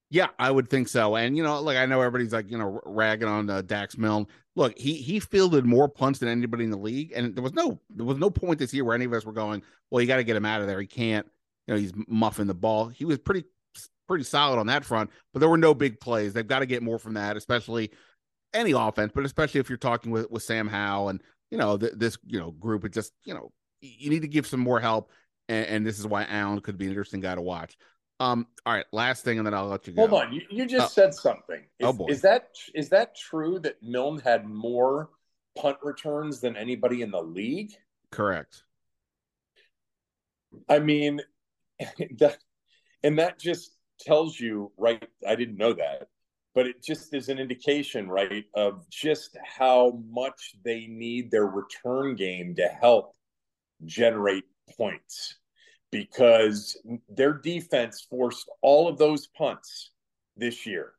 Yeah, I would think so. And you know, like I know everybody's like you know ragging on uh, Dax Milne. Look, he he fielded more punts than anybody in the league, and there was no there was no point this year where any of us were going, well, you got to get him out of there. He can't, you know, he's muffing the ball. He was pretty pretty solid on that front, but there were no big plays. They've got to get more from that, especially any offense, but especially if you're talking with, with Sam Howell and you know th- this you know group. It just you know you need to give some more help, and, and, this is why Allen could be an interesting guy to watch. Um, all right, last thing, and then I'll let you go. Hold on, you, you just uh, said something. Is, oh boy, is that is that true that Milne had more punt returns than anybody in the league? Correct. I mean, that, and that just tells you, right? I didn't know that but it just is an indication, right, of just how much they need their return game to help generate points because their defense forced all of those punts this year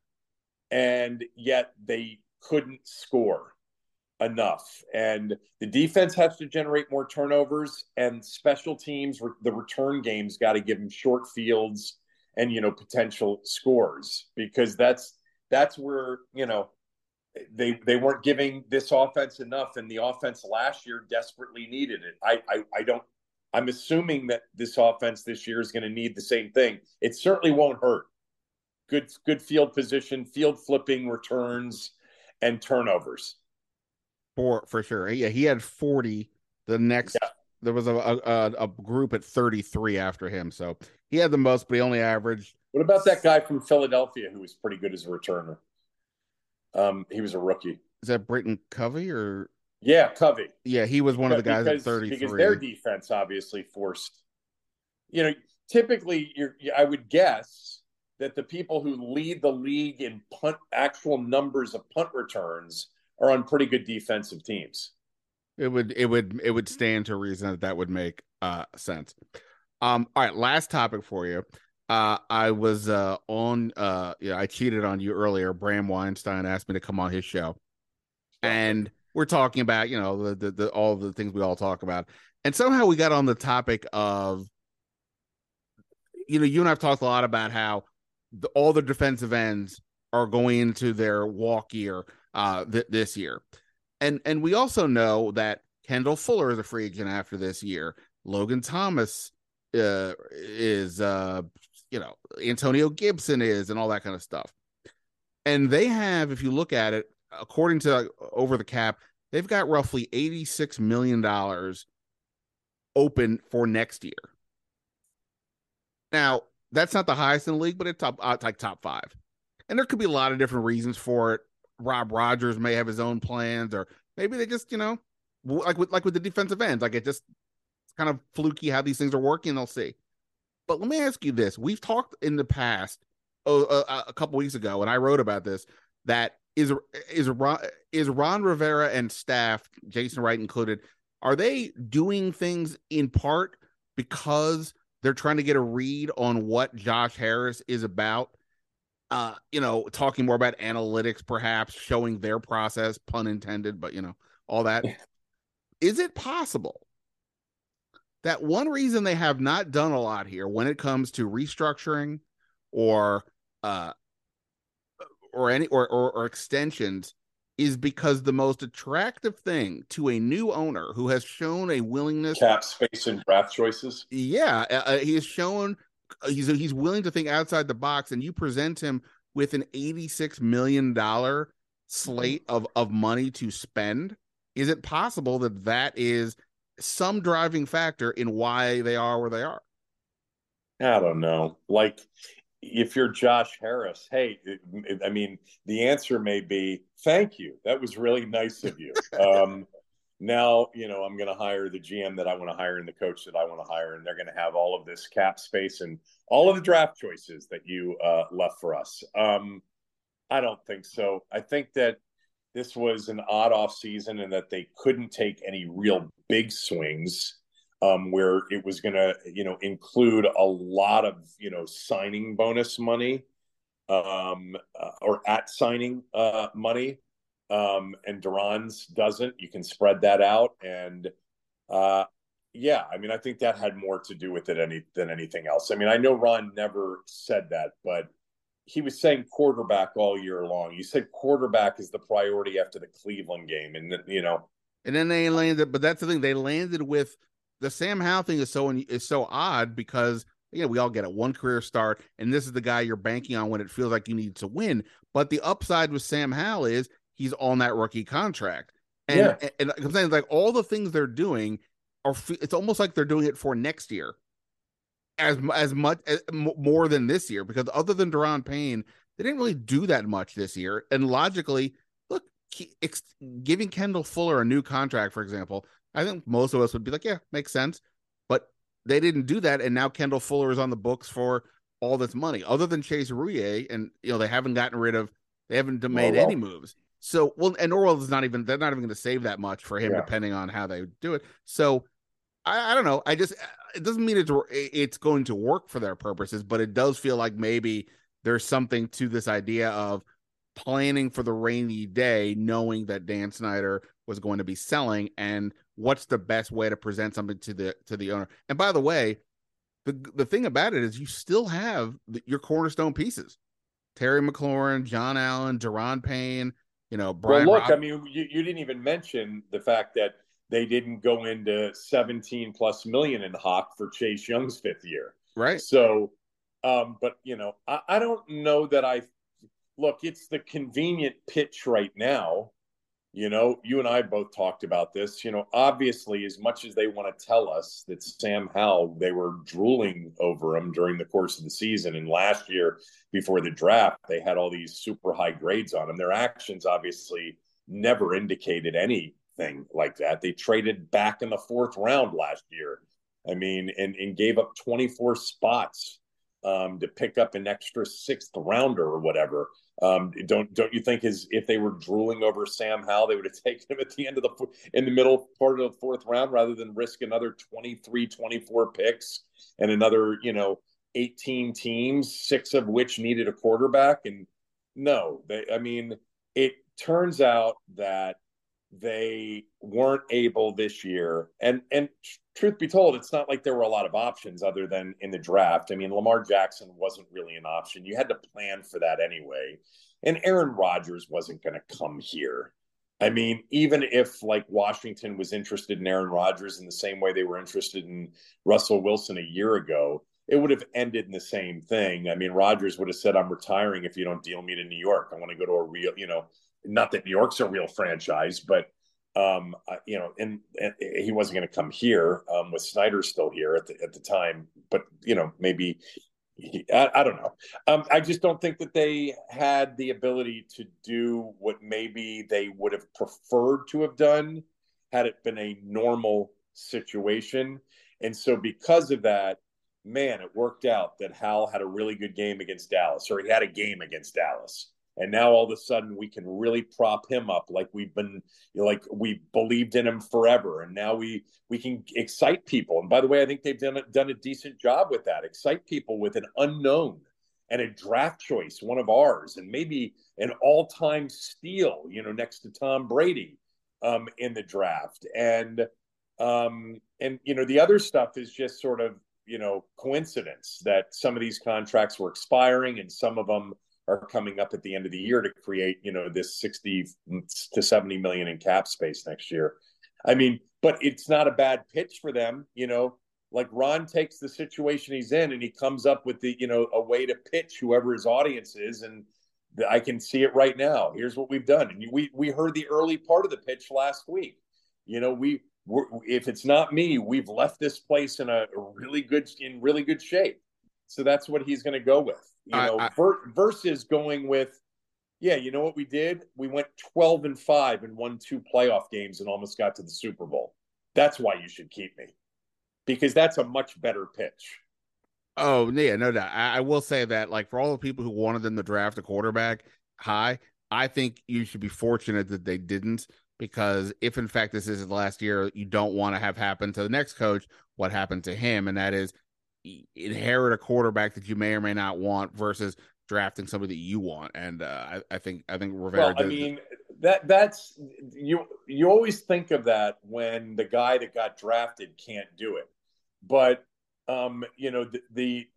and yet they couldn't score enough and the defense has to generate more turnovers and special teams the return games got to give them short fields and you know potential scores because that's that's where you know they they weren't giving this offense enough, and the offense last year desperately needed it. I I, I don't. I'm assuming that this offense this year is going to need the same thing. It certainly won't hurt. Good good field position, field flipping returns, and turnovers. For for sure, yeah, he had 40. The next yeah. there was a, a a group at 33 after him, so he had the most, but he only averaged what about that guy from Philadelphia who was pretty good as a returner? Um, he was a rookie. Is that Britton Covey or? Yeah, Covey. Yeah, he was one of the guys because, at 33. Because their defense obviously forced, you know, typically you're, I would guess that the people who lead the league in punt actual numbers of punt returns are on pretty good defensive teams. It would it would it would stand to reason that that would make uh sense. Um all right, last topic for you uh, I was uh, on. Uh, yeah, I cheated on you earlier. Bram Weinstein asked me to come on his show, and we're talking about you know the, the, the all the things we all talk about, and somehow we got on the topic of you know you and I've talked a lot about how the, all the defensive ends are going into their walk year uh th- this year, and and we also know that Kendall Fuller is a free agent after this year. Logan Thomas uh, is uh you know Antonio Gibson is and all that kind of stuff. And they have, if you look at it, according to over the cap, they've got roughly $86 million open for next year. Now, that's not the highest in the league, but it's top uh, like top five. And there could be a lot of different reasons for it. Rob Rogers may have his own plans, or maybe they just, you know, like with like with the defensive ends, like it just kind of fluky how these things are working. They'll see. But let me ask you this: We've talked in the past oh, uh, a couple weeks ago, and I wrote about this. That is is Ron, is Ron Rivera and staff, Jason Wright included, are they doing things in part because they're trying to get a read on what Josh Harris is about? Uh, you know, talking more about analytics, perhaps showing their process, pun intended, but you know, all that. is it possible that one reason they have not done a lot here when it comes to restructuring or uh or any or, or, or extensions is because the most attractive thing to a new owner who has shown a willingness cap space and draft choices. Yeah, uh, uh he has shown uh, he's he's willing to think outside the box, and you present him with an eighty-six million dollar slate of of money to spend. Is it possible that that is some driving factor in why they are where they are? I don't know. Like if you're Josh Harris, hey, I mean, the answer may be thank you. That was really nice of you. Um, now, you know, I'm going to hire the GM that I want to hire and the coach that I want to hire, and they're going to have all of this cap space and all of the draft choices that you uh, left for us. Um, I don't think so. I think that this was an odd off season and that they couldn't take any real big swings um, where it was going to, you know, include a lot of, you know, signing bonus money um, uh, or at signing uh, money. Um, and Duran's doesn't. You can spread that out. And uh, yeah, I mean, I think that had more to do with it any, than anything else. I mean, I know Ron never said that, but he was saying quarterback all year long. You said quarterback is the priority after the Cleveland game. And, you know, and then they landed, but that's the thing. They landed with the Sam Howell thing is so is so odd because you know we all get it one career start, and this is the guy you're banking on when it feels like you need to win. But the upside with Sam Howell is he's on that rookie contract, and yeah. and, and I'm saying like all the things they're doing are it's almost like they're doing it for next year, as as much eh, as, more than this year because other than Daron Payne, they didn't really do that much this year, and logically. Look, giving Kendall Fuller a new contract, for example, I think most of us would be like, yeah, makes sense. But they didn't do that, and now Kendall Fuller is on the books for all this money. Other than Chase Roullier, and you know they haven't gotten rid of, they haven't made any moves. So well, and Norwell is not even they're not even going to save that much for him, yeah. depending on how they do it. So I, I don't know. I just it doesn't mean it's it's going to work for their purposes, but it does feel like maybe there's something to this idea of planning for the rainy day, knowing that Dan Snyder was going to be selling and what's the best way to present something to the to the owner. And by the way, the the thing about it is you still have the, your cornerstone pieces. Terry McLaurin, Jon Allen, Daron Payne, you know, Brian. Well, look, Rob- I mean, you, you didn't even mention the fact that they didn't go into 17 plus million in Hawk for Chase Young's fifth year. Right. So, um, but you know, I, I don't know that I look, it's the convenient pitch right now you know, you and I both talked about this. You know, obviously, as much as they want to tell us that Sam Howell, they were drooling over him during the course of the season. And last year, before the draft, they had all these super high grades on him. Their actions obviously never indicated anything like that. They traded back in the fourth round last year. I mean, and, and gave up 24 spots um, to pick up an extra sixth rounder or whatever. Um, don't don't you think is if they were drooling over Sam Howell, they would have taken him at the end of the in the middle part of the fourth round rather than risk another 23, 24 picks and another, you know, 18 teams, six of which needed a quarterback. And no, they, I mean, it turns out that they weren't able this year. And and truth be told, it's not like there were a lot of options other than in the draft. I mean, Lamar Jackson wasn't really an option. You had to plan for that anyway. And Aaron Rodgers wasn't going to come here. I mean, even if like Washington was interested in Aaron Rodgers in the same way they were interested in Russell Wilson a year ago, it would have ended in the same thing. I mean, Rodgers would have said, I'm retiring if you don't deal me to New York. I want to go to a real, you know, not that New York's a real franchise, but um, you know, and, and, he wasn't going to come here um, with Snyder still here at the at the time. But you know, maybe he, I, I, don't know. Um, I just don't think that they had the ability to do what maybe they would have preferred to have done had it been a normal situation. And so, because of that, man, it worked out that Hal had a really good game against Dallas, or he had a game against Dallas and now all of a sudden we can really prop him up like we've been like we believed in him forever. And now we we can excite people. And by the way i think they've done a, done a decent job with that. Excite people with an unknown and a draft choice one of ours and maybe an all-time steal you know next to tom brady um, in the draft. And um, and you know the other stuff is just sort of you know coincidence that some of these contracts were expiring and some of them are coming up at the end of the year to create, you know, this 60 to 70 million in cap space next year. I mean, but it's not a bad pitch for them, you know. Like Ron takes the situation he's in and he comes up with the, you know, a way to pitch whoever his audience is and I can see it right now. Here's what we've done. And we we heard the early part of the pitch last week. You know, we if it's not me, we've left this place in a really good in really good shape. So that's what he's going to go with you know, I, I, versus going with, yeah, you know what we did? We went 12 and 5 and won two playoff games and almost got to the Super Bowl. That's why you should keep me because that's a much better pitch. Oh, yeah, no doubt. I, I will say that, like, for all the people who wanted them to draft a quarterback high, I think you should be fortunate that they didn't because if in fact this is the last year, you don't want to have happen to the next coach what happened to him, and that is inherit a quarterback that you may or may not want versus drafting somebody that you want. And uh, I, I, think I think Rivera. Well, I mean that that's you you always think of that when the guy that got drafted can't do it, but um, you know the, the,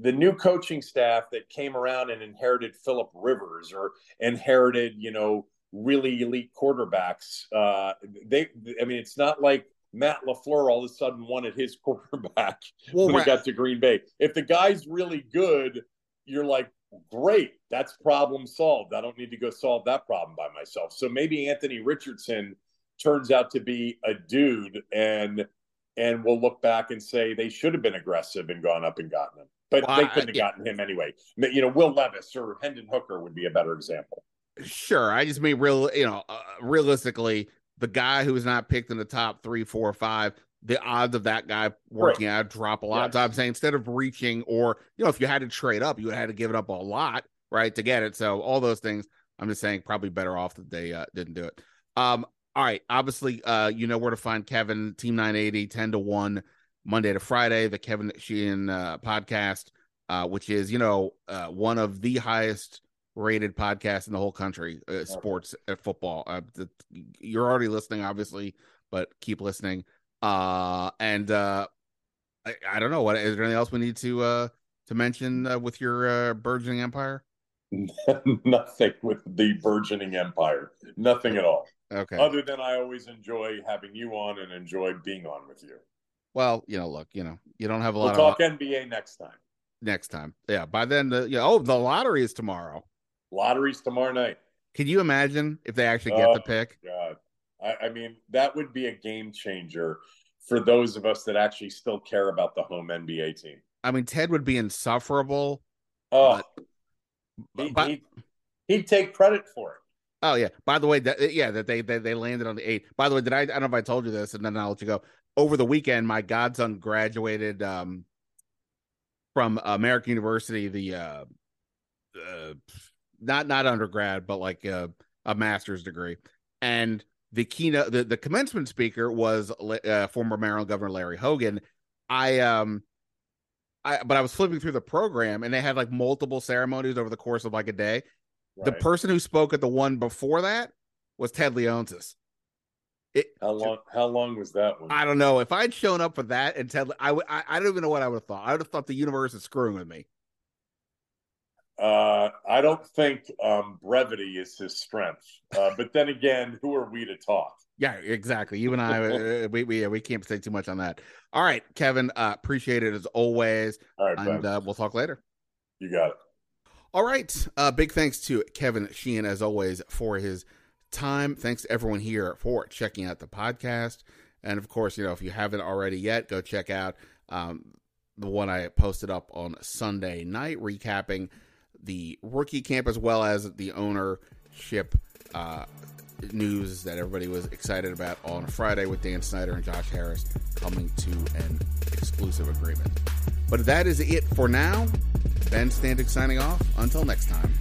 the new coaching staff that came around and inherited Philip Rivers or inherited you know really elite quarterbacks. Uh, they I mean it's not like Matt LaFleur all of a sudden wanted his quarterback well, when right. he got to Green Bay. If the guy's really good, you're like, great, that's problem solved. I don't need to go solve that problem by myself. So maybe Anthony Richardson turns out to be a dude and and we'll look back and say they should have been aggressive and gone up and gotten him. But well, they couldn't I, have gotten him anyway. You know, Will Levis or Hendon Hooker would be a better example. Sure, I just mean real. You know, uh, realistically, the guy who's not picked in the top three, four, or five, the odds of that guy working right. out drop a lot. Yes. So I'm saying instead of reaching, or you know, if you had to trade up, you had to give it up a lot, right, to get it. So all those things, I'm just saying, probably better off that they uh, didn't do it. Um, all right, obviously, uh, you know where to find Kevin, Team 980, 10 to 1, Monday to Friday, the Kevin Sheehan uh, podcast, uh, which is, you know, uh, one of the highest rated podcast in the whole country, uh, sports uh, football. Uh, the, you're already listening, obviously, but keep listening. Uh, and uh, I, I don't know what is there anything else we need to uh to mention uh, with your uh, burgeoning empire? Nothing with the burgeoning empire. Nothing at all. Okay. Other than I always enjoy having you on and enjoy being on with you. Well, you know, look, you know, you don't have a lot. We'll talk of... NBA next time. Next time, yeah. By then, the yeah. Oh, the lottery is tomorrow. Lottery's tomorrow night. Can you imagine if they actually get oh, the pick? God, I, I mean that would be a game changer for those of us that actually still care about the home NBA team. I mean, Ted would be insufferable. Oh, but, he, but, he'd, he'd take credit for it. Oh yeah. By the way, that yeah, that they, they they landed on the eight. By the way, did I? I don't know if I told you this, and then I'll let you go. Over the weekend, my godson graduated um, from American University, the uh, uh, not not undergrad, but like a, a master's degree. And the keynote, the, the commencement speaker was uh, former Maryland Governor Larry Hogan. I um, I but I was flipping through the program, and they had like multiple ceremonies over the course of like a day. Right. The person who spoke at the one before that was Ted Leonsis. It, how long? How long was that one? I don't know. If I'd shown up for that and Ted, I, I, I don't even know what I would have thought. I would have thought the universe is screwing with me. Uh, I don't think um, brevity is his strength. Uh, but then again, who are we to talk? Yeah, exactly. You and I, uh, we we we can't say too much on that. All right, Kevin, uh, appreciate it as always. All right, and uh, we'll talk later. You got it. All right. Uh, big thanks to Kevin Sheehan as always for his time. Thanks to everyone here for checking out the podcast. And of course, you know, if you haven't already yet, go check out um, the one I posted up on Sunday night, recapping the rookie camp as well as the ownership uh, news that everybody was excited about on Friday with Dan Snyder and Josh Harris coming to an exclusive agreement. But that is it for now. Ben Standig signing off. Until next time.